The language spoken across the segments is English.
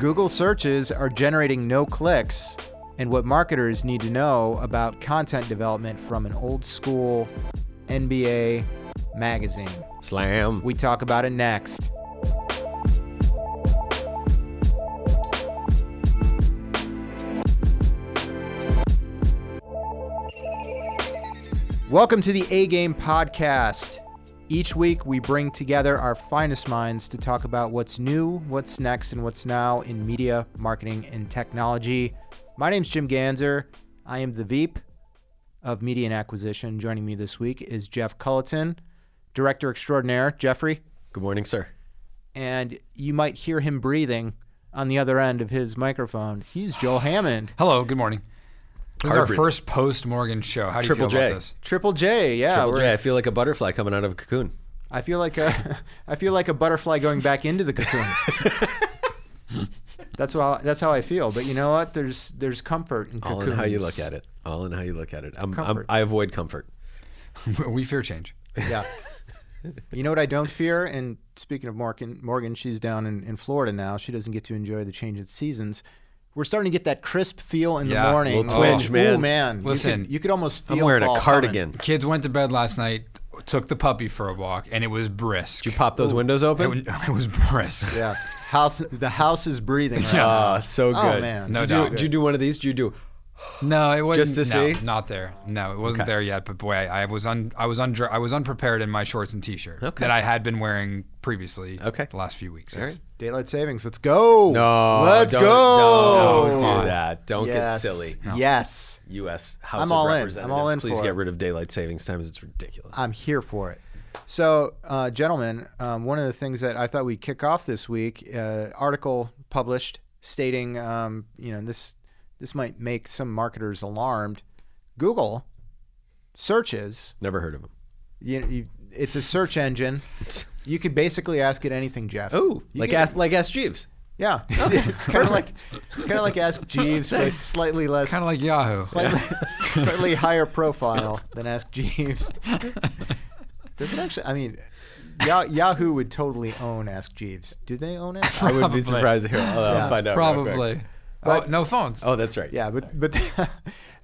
Google searches are generating no clicks, and what marketers need to know about content development from an old school NBA magazine. Slam. We talk about it next. Welcome to the A Game Podcast. Each week, we bring together our finest minds to talk about what's new, what's next, and what's now in media, marketing, and technology. My name's Jim Ganzer. I am the Veep of Media and Acquisition. Joining me this week is Jeff Culleton, Director Extraordinaire. Jeffrey. Good morning, sir. And you might hear him breathing on the other end of his microphone. He's Joel Hammond. Hello, good morning. This Hard is our breathing. first post Morgan show. How do Triple you feel J. about this? Triple J, yeah. Triple we're- J. I feel like a butterfly coming out of a cocoon. I feel like a, I feel like a butterfly going back into the cocoon. that's how that's how I feel. But you know what? There's there's comfort in All in how you look at it. All in how you look at it. I'm, I'm, Comfort. I avoid comfort. we fear change. Yeah. You know what I don't fear? And speaking of Morgan, Morgan, she's down in, in Florida now. She doesn't get to enjoy the change of seasons. We're starting to get that crisp feel in Yeah, the morning. little twinge, Ooh, man. man. You Listen, could, you could almost feel I'm wearing a fall cardigan. Kids went to bed last night, took the puppy for a walk, and it was brisk. Did you pop those windows open? wa- it was brisk. Yeah. House, the house is breathing. Right Ah, now. so good. Oh, man. No did, doubt. You, did you do one of these? Did you do? No, it wasn't. Just to no, see? not there. No, it wasn't Okay. there yet. But boy, I, I was un, I was undre- I was unprepared in my shorts and t-shirt Okay. that I had been wearing previously. Okay. The last few weeks. All yes. Daylight savings. Let's go. No. Let's don't, go. Don't Come on. do that. Don't get Yes. silly. Yes. U.S. House I'm of all in. I'm all in Please for get it. rid of daylight savings times. It's ridiculous. I'm here for it. So, uh, gentlemen, um, one of the things that I thought we'd kick off this week, uh, article published stating, um, you know, this this might make some marketers alarmed. Google searches, Never heard of them. you, you, it's a search engine. You could basically ask it anything, Jeff. Oh, You like could- ask like ask Jeeves. yeah, it's kind of like it's kind of like Ask Jeeves, but slightly less, Kind of like Yahoo. slightly, slightly higher profile than Ask Jeeves. Does it actually? I mean, Ya- Yahoo would totally own Ask Jeeves. Do they own it? I would be surprised to hear. Oh, I'll, Yeah. I'll find out. real quick. Probably. But- oh, no phones. Oh, that's right. Yeah, but but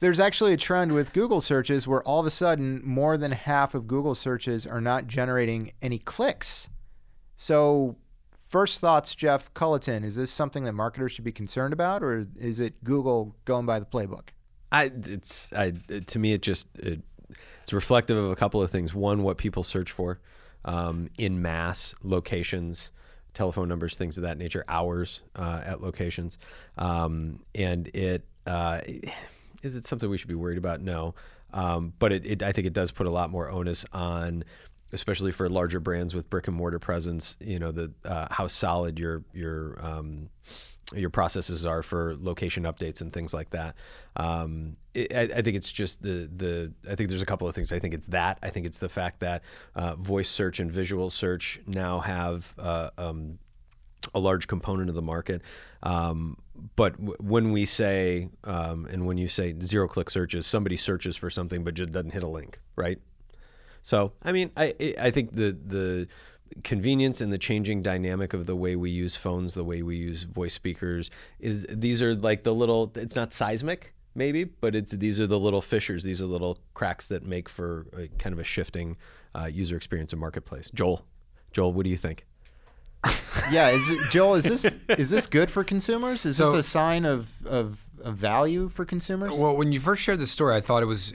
there's actually a trend with Google searches where all of a sudden more than half of Google searches are not generating any clicks. So, first thoughts, Jeff Culleton, is this something that marketers should be concerned about, or is it Google going by the playbook? I it's I to me it just it, it's reflective of a couple of things. One, what people search for um, in mass locations, telephone numbers, things of that nature, hours uh, at locations, um, and it uh, is it something we should be worried about? No, um, but it, it I think it does put a lot more onus on. Especially for larger brands with brick and mortar presence, you know the uh, how solid your your um, your processes are for location updates and things like that. Um, it, I, I think it's just the the. I think there's a couple of things. I think it's that. I think it's the fact that uh, voice search and visual search now have. Uh, um, a large component of the market. Um, but w- when we say, um, and when you say zero click searches, somebody searches for something but just doesn't hit a link, right? So, I mean, I I- I think the the convenience and the changing dynamic of the way we use phones, the way we use voice speakers is these are like the little. It's not seismic, maybe, but it's these are the little fissures, these are little cracks that make for a, kind of a shifting uh, user experience and marketplace. Joel, Joel, what do you think? Yeah, is it, Joel? Is this is this good for consumers? Is So- this a sign of, of of value for consumers? Well, when you first shared the story, I thought it was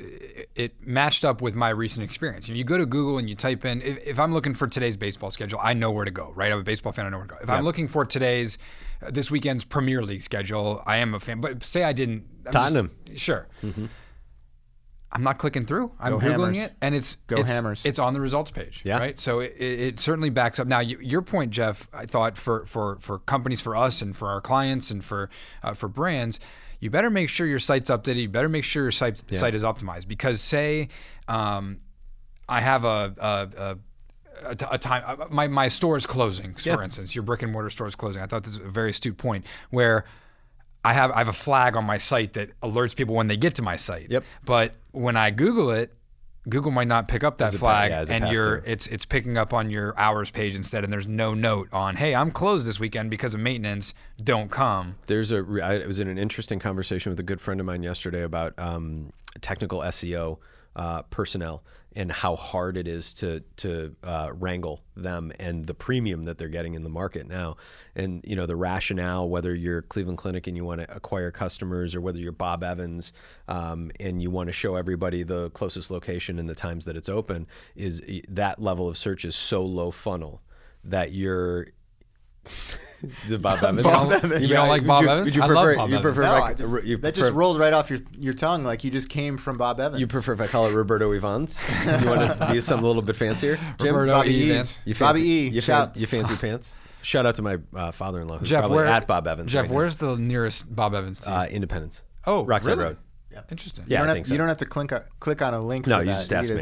it- matched up with my recent experience. You, know, you go to Google and you type in if, if I'm looking for today's baseball schedule, I know where to go. Right, I'm a baseball fan. I know where to go. If I'm looking for today's uh, this weekend's Premier League schedule, I am a fan. But say I didn't. I'm just- Tottenham. sure. I'm not clicking through. I'm Go googling Hammers. it, and it's Go it's, Hammers. It's on the results page, Yeah. right? So it, it, it certainly backs up. Now, you, your point, Jeff, I thought for for for companies, for us, and for our clients, and for uh, for brands, you better make sure your site's updated. You better make sure your site site is optimized because say um, I have a. a, a a, t- a time, uh, my, my store is closing, for Yeah. instance, your brick and mortar store is closing. I thought this was a very astute point where I have I have a flag on my site that alerts people when they get to my site. Yep. But when I Google it, Google might not pick up that As a pa- flag, yeah, and you're it's it's picking up on your hours page instead, and there's no note on, hey, I'm closed this weekend because of maintenance. Don't come. There's a. I was in an interesting conversation with a good friend of mine yesterday about um, technical SEO uh, personnel and how hard it is to to uh, wrangle them and the premium that they're getting in the market now. And you know the rationale, whether you're Cleveland Clinic and you want to acquire customers, or whether you're Bob Evans um, and you want to show everybody the closest location and the times that it's open, is that level of search is so low funnel that you're Is it Bob Evans? Bob You don't- Evans. you don't like would Bob you, Evans? Would you I love? Bob you Evans. No, I I- just, you that just rolled right off your your tongue like you just came from Bob Evans. You prefer if I call it Roberto Evans? You want to use something a little bit fancier, Jim? Roberto Bobby E. E's. Vance. You Bobby E. You, fan- shouts. you fancy pants? Shout out to my uh, father-in-law who's Jeff, probably where at Bob Evans. Jeff, right now. where's the nearest Bob Evans? uh, Independence? oh, Rockside really? Road. Interesting. You Yeah, don't I have, think so. You don't have to click a, click on a link. No, for you that. just ask me. or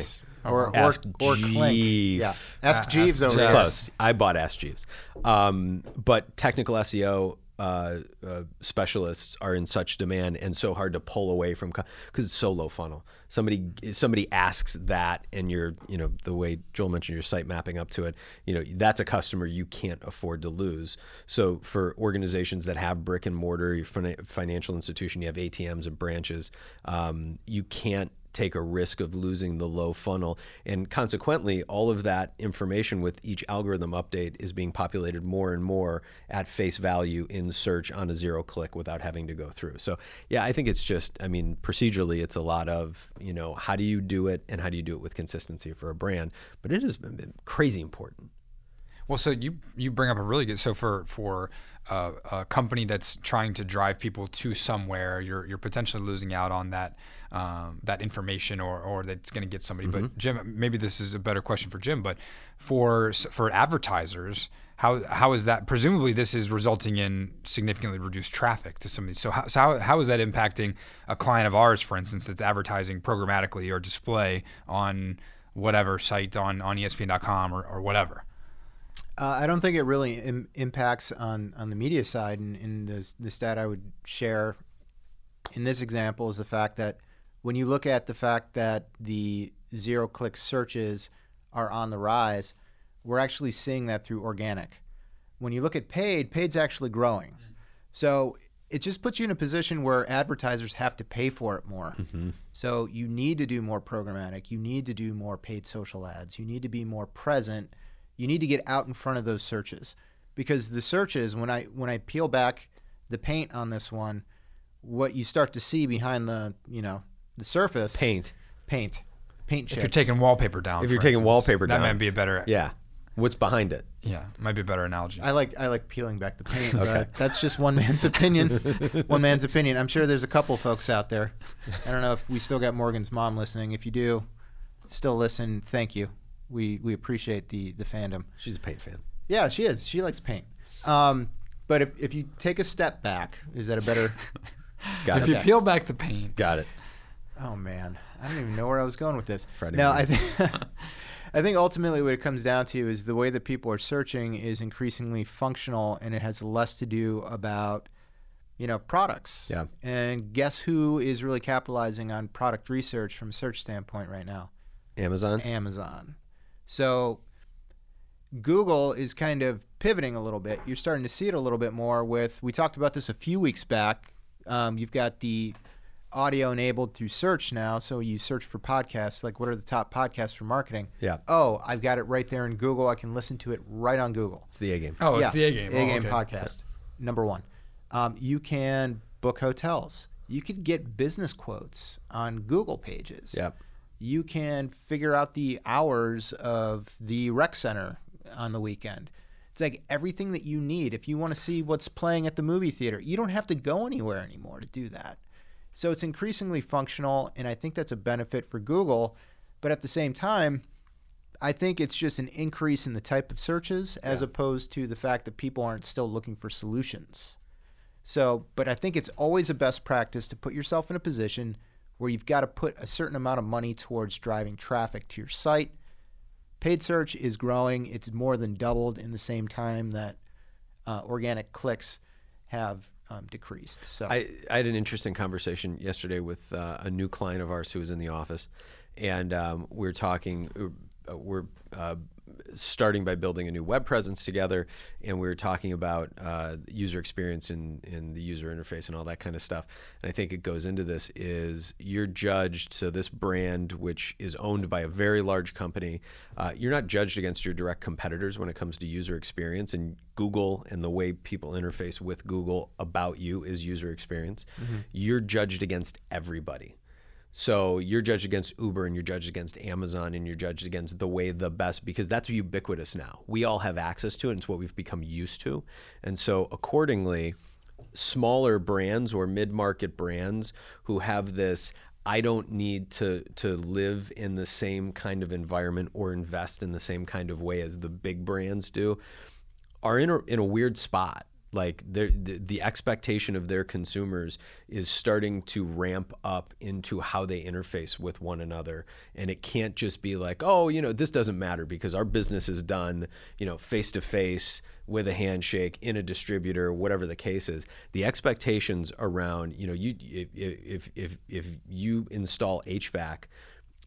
or, Ask or clink. Jeeves. Yeah, ask Uh, Jeeves over It's there. close. I bought Ask Jeeves. Um, but technical SEO uh, uh, specialists are in such demand and so hard to pull away from because it's so low funnel. Somebody somebody asks that, and you're you know the way Joel mentioned your site mapping up to it. You know that's a customer you can't afford to lose. So for organizations that have brick and mortar, your fina- financial institution, you have ATMs and branches. Um, you can't take a risk of losing the low funnel. And consequently, all of that information with each algorithm update is being populated more and more at face value in search on a zero click without having to go through. So, yeah, I think it's just, I mean, procedurally, it's a lot of, you know, how do you do it and how do you do it with consistency for a brand? But it has been crazy important. Well, so you you bring up a really good so for for uh, a company that's trying to drive people to somewhere, you're you're potentially losing out on that um, that information or or that's going to get somebody. But Jim, maybe this is a better question for Jim. But for for advertisers, how how is that? Presumably, this is resulting in significantly reduced traffic to some of these. So how so how, how is that impacting a client of ours, for instance, that's advertising programmatically or display on whatever site on on ESPN.com or, or whatever? Uh, I don't think it really Im- impacts on, on the media side. And, and the, the stat I would share in this example is the fact that when you look at the fact that the zero click searches are on the rise, we're actually seeing that through organic. When you look at paid, paid's actually growing. Mm-hmm. So it just puts you in a position where advertisers have to pay for it more. Mm-hmm. So you need to do more programmatic. You need to do more paid social ads. You need to be more present. You need to get out in front of those searches because the searches when I when I peel back the paint on this one, what you start to see behind the you know the surface Paint. paint paint If you're taking wallpaper down, If you're taking instance, wallpaper that down. might be a better. Yeah. What's behind it? yeah, might be a better analogy. I like I like peeling back the paint, Okay. but that's just one man's opinion. one man's opinion. I'm sure there's a couple folks out there. I don't know if we still got Morgan's mom listening. If you do, still listen. Thank you. We we appreciate the the fandom. She's a paint fan. Yeah, she is. She likes paint. Um, but if if you take a step back, is that a better? Got if it. you peel back the paint, Got it. Oh man, I don't even know where I was going with this. Friday no, I think I think ultimately what it comes down to is the way that people are searching is increasingly functional, and it has less to do about you know products. Yeah. And guess who is really capitalizing on product research from a search standpoint right now? Amazon. Amazon. So Google is kind of pivoting a little bit. You're starting to see it a little bit more with, we talked about this a few weeks back. Um, you've got the audio enabled through search now. So you search for podcasts, like what are the top podcasts for marketing? Yeah. Oh, I've got it right there in Google. I can listen to it right on Google. It's the A game. oh, it's the A game. A game okay. podcast, number one. Um, you can book hotels. You could get business quotes on Google pages Yeah. you can figure out the hours of the rec center on the weekend. It's like everything that you need. If you want to see what's playing at the movie theater, you don't have to go anywhere anymore to do that. So it's increasingly functional, and I think that's a benefit for Google. But at the same time, I think it's just an increase in the type of searches as opposed to the fact that people aren't still looking for solutions. So, but I think it's always a best practice to put yourself in a position where you've got to put a certain amount of money towards driving traffic to your site. Paid search is growing. It's more than doubled in the same time that uh, organic clicks have um, decreased. So, I, I had an interesting conversation yesterday with uh, a new client of ours who was in the office, and um, we're talking. uh, We're uh, starting by building a new web presence together, and we were talking about uh, user experience in in the user interface and all that kind of stuff. And I think it goes into this is you're judged. So this brand, which is owned by a very large company, uh, you're not judged against your direct competitors when it comes to user experience. And Google and the way people interface with Google about you is user experience. You're judged against everybody. So you're judged against Uber and you're judged against Amazon and you're judged against the way the best because that's ubiquitous now. We all have access to it. And it's what we've become used to. And so accordingly, smaller brands or mid-market brands who have this I don't need to to live in the same kind of environment or invest in the same kind of way as the big brands do are in a, in a weird spot. Like the the expectation of their consumers is starting to ramp up into how they interface with one another, and it can't just be like, oh, you know, this doesn't matter because our business is done, you know, face to face with a handshake in a distributor, whatever the case is. The expectations around, you know, you if if if if you install HVAC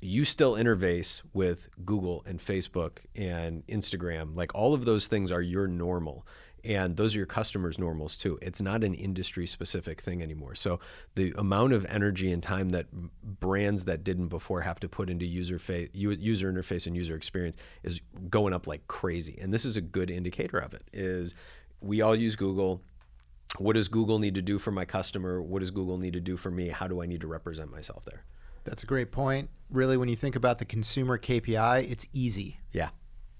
you still interface with Google and Facebook and Instagram. Like all of those things are your normal. And those are your customers' normals too. It's not an industry specific thing anymore. So the amount of energy and time that brands that didn't before have to put into user fa- user interface and user experience is going up like crazy. And this is a good indicator of it. Is we all use Google what does Google need to do for my customer? What does Google need to do for me? How do I need to represent myself there? That's a great point. Really, when you think about the consumer KPI, it's easy. Yeah.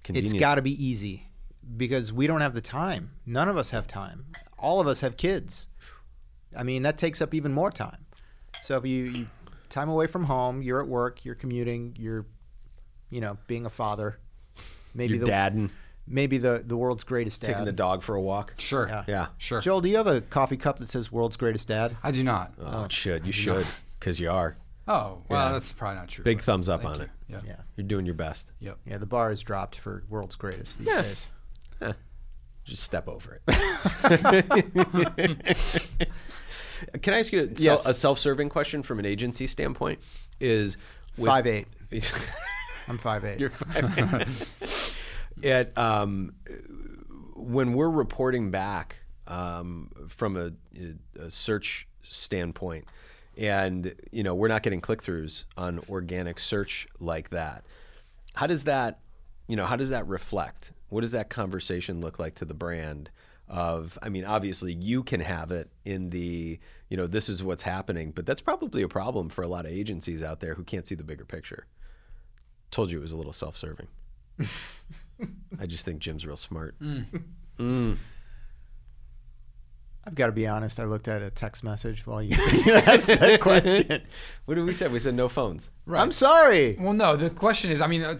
It's got to be easy because we don't have the time. None of us have time. All of us have kids. I mean, that takes up even more time. So if you, you time away from home, you're at work, you're commuting, you're, you know, being a father, maybe Your the dad maybe the the world's greatest dad. taking the dog for a walk. Sure. Yeah. Yeah. Sure. Joel, do you have a coffee cup that says "World's Greatest Dad"? I do not. Oh, it should. You should. Because you are. Oh, well, Yeah. that's probably not true. Big thumbs up on you. it. Yeah. Yeah, You're doing your best. Yep. yeah. The bar is dropped for "World's Greatest" these Yeah. days. Just step over it. Can I ask you a, Yes. a self-serving question from an agency standpoint? Is with- Five eight. I'm five eight. You're five. it um, when we're reporting back um, from a, a search standpoint, and you know we're not getting click-throughs on organic search like that. How does that, you know, how does that reflect? What does that conversation look like to the brand? Of, I mean, obviously you can have it in the, you know, this is what's happening, but that's probably a problem for a lot of agencies out there who can't see the bigger picture. Told you it was a little self-serving. I just think Jim's real smart. Mm. I've got to be honest. I looked at a text message while you, you asked that question. What did we say? We said no phones. I'm sorry. Well, no. The question is, I mean, uh,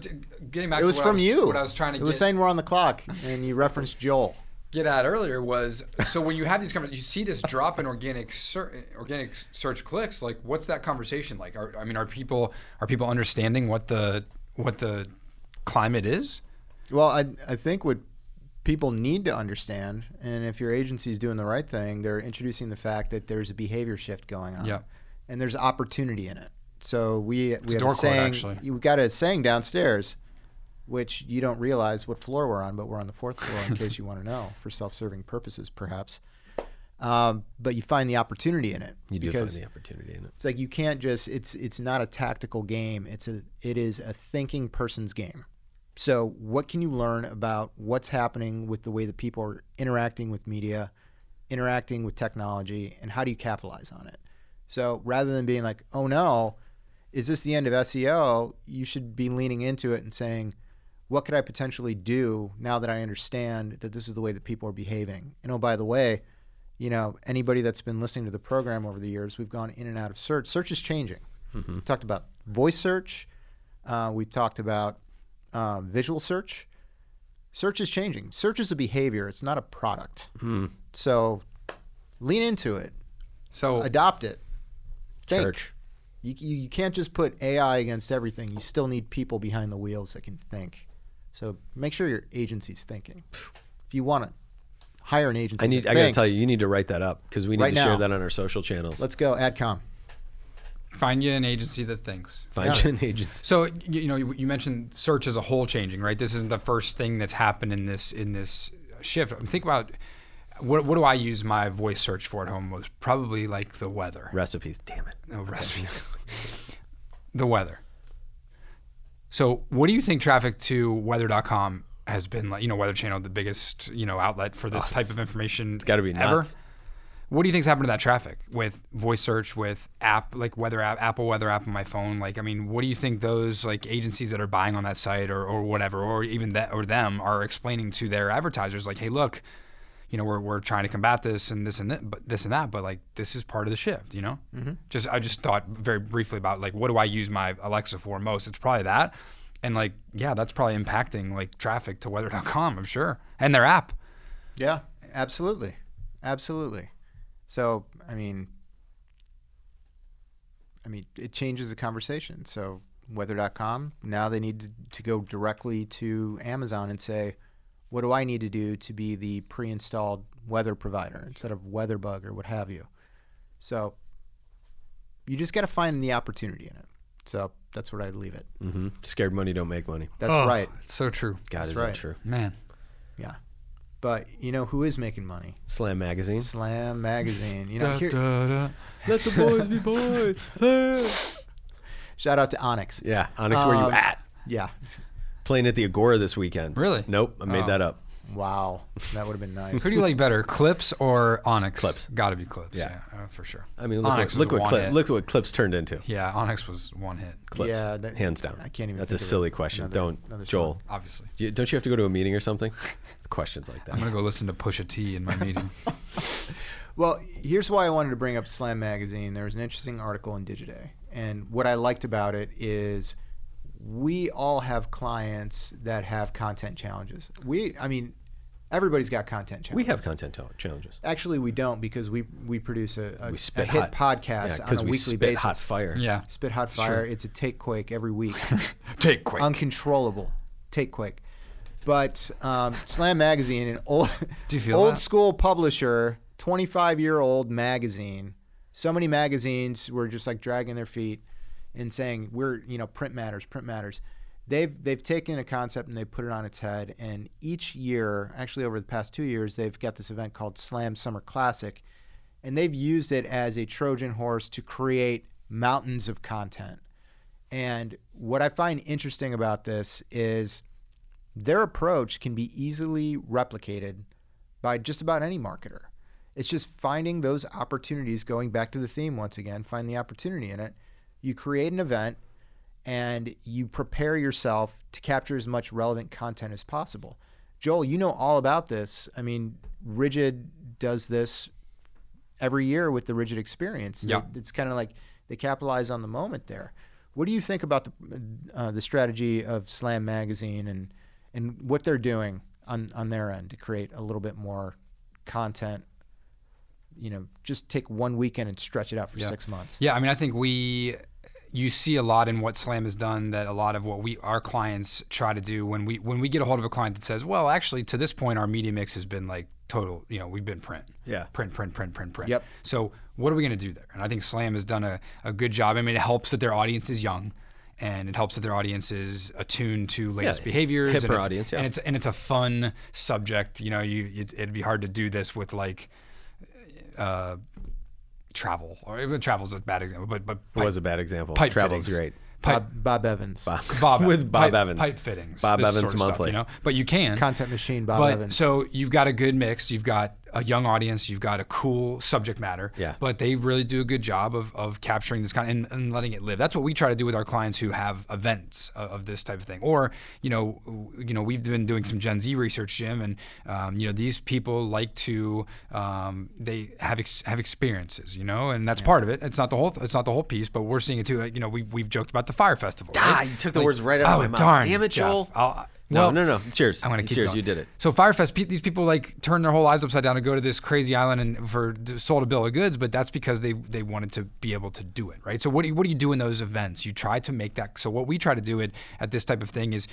getting back It to was what I from you. What I was trying to It get, was saying we're on the clock, and you referenced Joel. get at earlier was so when you have these conversations, you see this drop in organic ser- organic search clicks. Like, what's that conversation like? Are, I mean, are people are people understanding what the what the climate is? Well, I I think what people need to understand, and if your agency is doing the right thing, they're introducing the fact that there's a behavior shift going on. Yeah. And there's opportunity in it. So we we a have a quote, saying. actually. You got a saying downstairs, which you don't realize what floor we're on, but we're on the fourth floor in case you want to know for self-serving purposes, perhaps. Um, but you find the opportunity in it You do find the opportunity in it. it's like you can't just it's it's not a tactical game. It's a it is a thinking person's game. So what can you learn about what's happening with the way that people are interacting with media, interacting with technology, and how do you capitalize on it? So rather than being like, oh no, is this the end of SEO? You should be leaning into it and saying, what could I potentially do now that I understand that this is the way that people are behaving? And oh, by the way, you know, anybody that's been listening to the program over the years, we've gone in and out of search. Search is changing. We talked about voice search. Uh, we talked about uh, visual search. Search is changing. Search is a behavior. It's not a product. So lean into it. So Adopt it. Think. Church. You, you, you can't just put AI against everything. You still need people behind the wheels that can think. So make sure your agency's thinking. If you want to hire an agency, I need. that I gotta thinks, tell you, you need to write that up because we need Right to now. share that on our social channels. Let's go, AdCom. Find you an agency that thinks. Find you an agency. So you, you know you, you mentioned search as a whole changing, right? This isn't the first thing that's happened in this in this shift. Think about what what do I use my voice search for at home most? Probably like the weather. Recipes. Damn it. No recipes. the weather. So, what do you think traffic to weather.com has been like? You know, Weather Channel, the biggest you know outlet for this oh, type of information. It's gotta be ever. nuts. What do you think's happened to that traffic with voice search, with app like weather app, Apple Weather app on my phone? Like, I mean, what do you think those like agencies that are buying on that site or, or whatever, or even that or them are explaining to their advertisers? Like, hey, look, you know, we're, we're trying to combat this and this and that, but this and that, but like this is part of the shift, you know. Mm-hmm. Just I just thought very briefly about like what do I use my Alexa for most? It's probably that, and like yeah, that's probably impacting like traffic to weather.com, I'm sure, and their app. Yeah, absolutely. Absolutely. So, I mean, I mean, it changes the conversation. So, weather.com, now they need to, to go directly to Amazon and say, what do I need to do to be the pre installed weather provider instead of WeatherBug or what have you? So, you just got to find the opportunity in it. So, that's where I'd leave it. Mm-hmm. Scared money don't make money. That's Oh, right. It's so true, God, That's is right. that true? man. Yeah. But you know who is making money? Slam magazine. Slam Magazine. You know, here, Let the boys be boys. shout out to Onyx. yeah, Onyx, where you Um, at? Yeah. Playing at the Agora this weekend. Really? Nope, I made Oh. that up. Wow, that would have been nice. Who do you like better, Clipse or Onyx? Clipse. Got to be Clipse. Yeah. Yeah, uh, for sure. I mean, look Onyx what, look what, Clip, look what Clipse turned into. Yeah, Onyx was one hit, Clipse. Yeah, that- hands down. I can't even That's think a of silly question. Another- don't, another Joel. song. obviously. do you- Don't you have to go to a meeting or something? Questions like that. I'm gonna go listen to Pusha T in my meeting. Well, here's why I wanted to bring up Slam Magazine. There was an interesting article in Digiday, and what I liked about it is we all have clients that have content challenges. We, I mean, everybody's got content challenges. We have content chal- challenges. Actually, we don't because we we produce a, a, We a spit hit hot podcast yeah, on a we weekly spit basis. hot fire. yeah. Spit hot fire. It's a take quake every week. Take quake, uncontrollable. Take quake, But um, Slam Magazine, an old, Do you feel old that? school publisher, 25 year old magazine. So many magazines were just like dragging their feet and saying, "We're you know print matters, print matters." They've they've taken a concept and they put it on its head. And each year, actually over the past two years, they've got this event called Slam Summer Classic, and they've used it as a Trojan horse to create mountains of content. And what I find interesting about this is their approach can be easily replicated by just about any marketer. It's just finding those opportunities, going back to the theme once again, find the opportunity in it. You create an event and you prepare yourself to capture as much relevant content as possible. Joel, you know all about this. I mean, Ridgid does this every year with the Ridgid experience. Yeah. It's kind of like they capitalize on the moment there. What do you think about the uh, the strategy of Slam Magazine and and what they're doing on on their end to create a little bit more content? You know, just take one weekend and stretch it out for Yeah. six months. Yeah, I mean, I think we, you see a lot in what Slam has done that a lot of what we our clients try to do when we when we get a hold of a client that says, well, actually, to this point, our media mix has been like total. You know, we've been print. Yeah. Print, print, print, print, print. Yep. So what are we going to do there? And I think Slam has done a, a good job. I mean, it helps that their audience is young. And it helps that their audience is attuned to latest Yeah, behaviors. hipper and it's, audience, yeah. And it's and it's a fun subject. You know, you it, it'd be hard to do this with like uh, travel or even travel's a bad example, but but It was a bad example. pipe Travel's fittings. great. pipe, Bob, Bob Evans, Bob with Bob pipe, Evans. pipe fittings, Bob Evans sort of stuff, monthly. you know. But you can content machine. Bob but Evans. so you've got a good mix. You've got a young audience. You've got a cool subject matter. Yeah. But they really do a good job of, of capturing this kind and, and letting it live. That's what we try to do with our clients who have events of, of this type of thing. Or you know, you know, we've been doing some Gen Z research, Jim, and um, you know, these people like to um, they have ex- have experiences, you know, and that's part of it. It's not the whole it's not the whole piece, but we're seeing it too. You know, we've we've joked about the Fyre Festival. Ah, right? you took the words right out of oh, my mouth. Darn, Damn it, Jeff. Joel. No, well, no, no. Cheers. I'm gonna keep yours. going. You did it. So Fyrefest, pe- these people like turn their whole lives upside down to go to this crazy island and for sold a bill of goods, but that's because they they wanted to be able to do it, right? So what do you, what do you do in those events? You try to make that. So what we try to do it at this type of thing is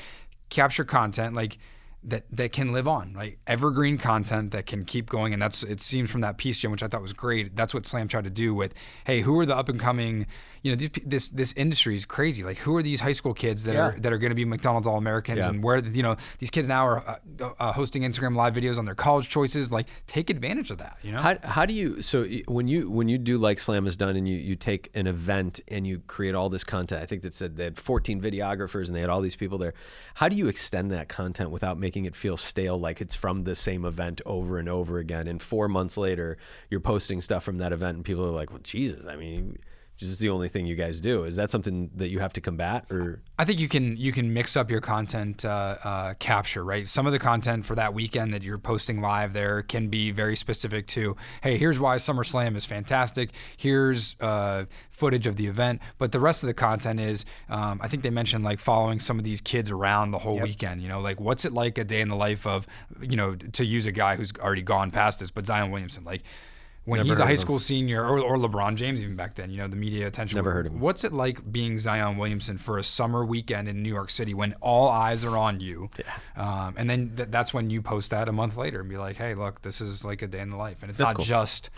capture content like. that that can live on, right? Evergreen content that can keep going, and that's it seems from that piece, Jim, which I thought was great. That's what Slam tried to do with, hey, who are the up and coming? You know, these, this this industry is crazy. Like, who are these high school kids that Yeah. are that are going to be McDonald's All Americans, Yeah. and where you know these kids now are uh, uh, hosting Instagram live videos on their college choices. Like, take advantage of that. You know, How, how do you so when you when you do like Slam is done and you you take an event and you create all this content? I think that said they had 14 videographers and they had all these people there. How do you extend that content without making it feel stale, like it's from the same event over and over again? And four months later, you're posting stuff from that event, and people are like, "Well, Jesus, I mean." This is the only thing you guys do. Is that something that you have to combat, or I think you can you can mix up your content uh, uh, capture, right? Some of the content for that weekend that you're posting live there can be very specific to, hey, here's why SummerSlam is fantastic. Here's uh, footage of the event, but the rest of the content is, um, I think they mentioned like following some of these kids around the whole weekend. You know, like what's it like a day in the life of, you know, to use a guy who's already gone past this, but Zion Williamson, like. When Never he's a high of him. school senior, or, or LeBron James, even back then, you know, the media attention. Never heard of him. What's it like being Zion Williamson for a summer weekend in New York City when all eyes are on you? Yeah. Um, and then th- that's when you post that a month later and be like, hey, look, this is like a day in the life. And it's That's not cool. just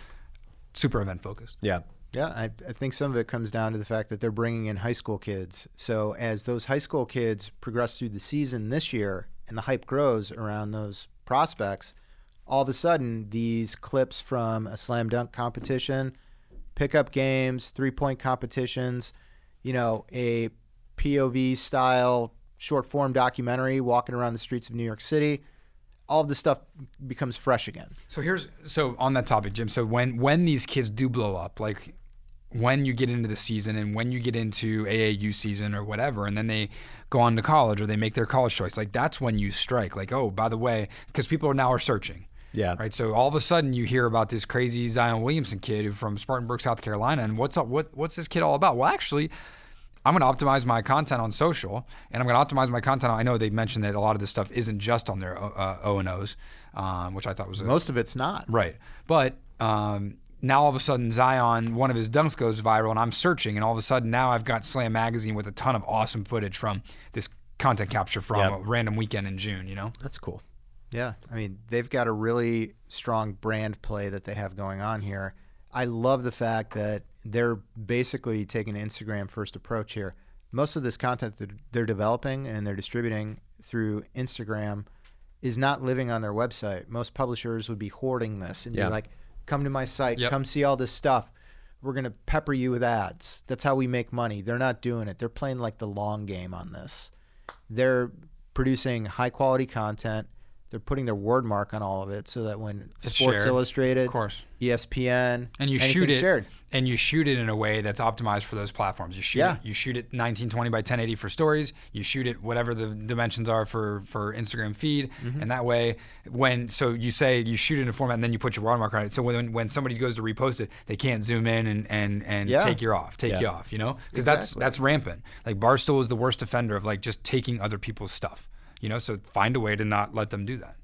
super event focused. yeah, Yeah, I, I think some of it comes down to the fact that they're bringing in high school kids. So as those high school kids progress through the season this year and the hype grows around those prospects, all of a sudden these clips from a slam dunk competition, pickup games, three point competitions, you know, a POV style short form documentary walking around the streets of New York City, all of this stuff becomes fresh again. So here's so on that topic, Jim. So when when these kids do blow up, like when you get into the season and when you get into AAU season or whatever, and then they go on to college or they make their college choice, like that's when you strike. Like, oh, by the way, because people are now are searching. Yeah, Right, so all of a sudden you hear about this crazy Zion Williamson kid who from Spartanburg, South Carolina, and what's up? What what's this kid all about? Well, actually, I'm going to optimize my content on social, and I'm going to optimize my content. on- I know they mentioned that a lot of this stuff isn't just on their uh, O and O's, um, which I thought was a, Most of it's not. right. But um, now all of a sudden Zion, one of his dunks goes viral, and I'm searching, and all of a sudden now I've got Slam Magazine with a ton of awesome footage from this content capture from Yep. a random weekend in June. You know. that's cool. Yeah, I mean, they've got a really strong brand play that they have going on here. I love the fact that they're basically taking an Instagram first approach here. Most of this content that they're developing and they're distributing through Instagram is not living on their website. Most publishers would be hoarding this and Yeah. be like, come to my site, Yep. come see all this stuff. We're going to pepper you with ads. That's how we make money. They're not doing it. They're playing like the long game on this. They're producing high quality content. They're putting their word mark on all of it so that when It's Sports shared. Illustrated, Of course. ESPN, and you shoot it shared. and you shoot it in a way that's optimized for those platforms. You shoot Yeah. it, you shoot it 1920 by 1080 for stories. You shoot it whatever the dimensions are for for Instagram feed, Mm-hmm. and that way when so you say you shoot it in a format and then you put your watermark on it. So when when somebody goes to repost it, they can't zoom in and and and Yeah. take you off, take Yeah. you off. You know because that's that's rampant. Like Barstool is the worst offender of like just taking other people's stuff. You know, so find a way to not let them do that.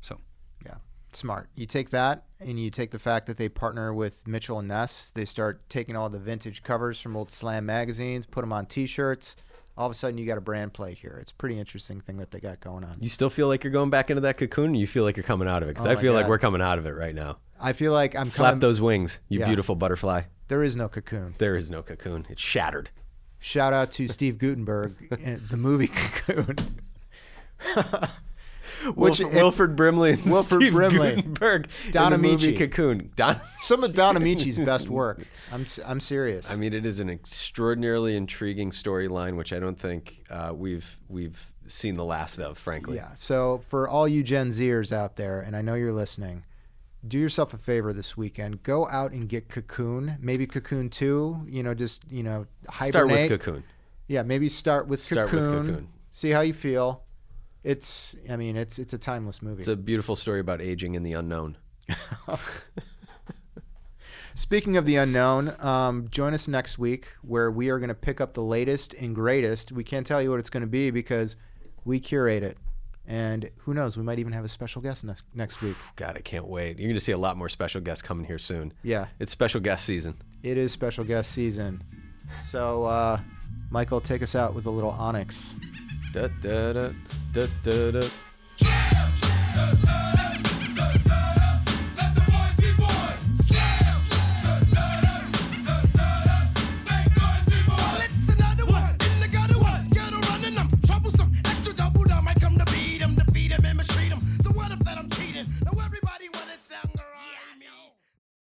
So Yeah, smart. You take that and you take the fact that they partner with Mitchell and Ness. They start taking all the vintage covers from old Slam magazines, put them on T-shirts. All of a sudden, you got a brand play here. It's a pretty interesting thing that they got going on. You still feel like you're going back into that cocoon? Or you feel like you're coming out of it? Because Oh I my feel like we're coming out of it right now. I feel like I'm Flap coming. those wings, you Yeah. beautiful butterfly. There is no cocoon. There is no cocoon. It's shattered. Shout out to Steve Guttenberg, the movie Cocoon. Which Wilford, Wilford Brimley and Wilford Steve Brimley. Guttenberg Don in the movie Ameche. Cocoon. Don. some of Don Ameche's best work. I'm s- I'm serious. I mean, it is an extraordinarily intriguing storyline, which I don't think uh, we've we've seen the last of, frankly. Yeah. So for all you Gen Zers out there, and I know you're listening, do yourself a favor this weekend. Go out and get Cocoon, maybe Cocoon Two. You know, just you know, hibernate. Start with Cocoon. Yeah, maybe start with Start with Cocoon. Cocoon. See how you feel. It's. I mean, it's it's a timeless movie. It's a beautiful story about aging in the unknown. Speaking of the unknown, um, join us next week where we are going to pick up the latest and greatest. We can't tell you what it's going to be because we curate it. And who knows, we might even have a special guest next, next week. God, I can't wait. You're going to see a lot more special guests coming here soon. Yeah, It's special guest season. it is special guest season. So, uh, Michael, take us out with a little Onyx. Da, da, da, da, da, da.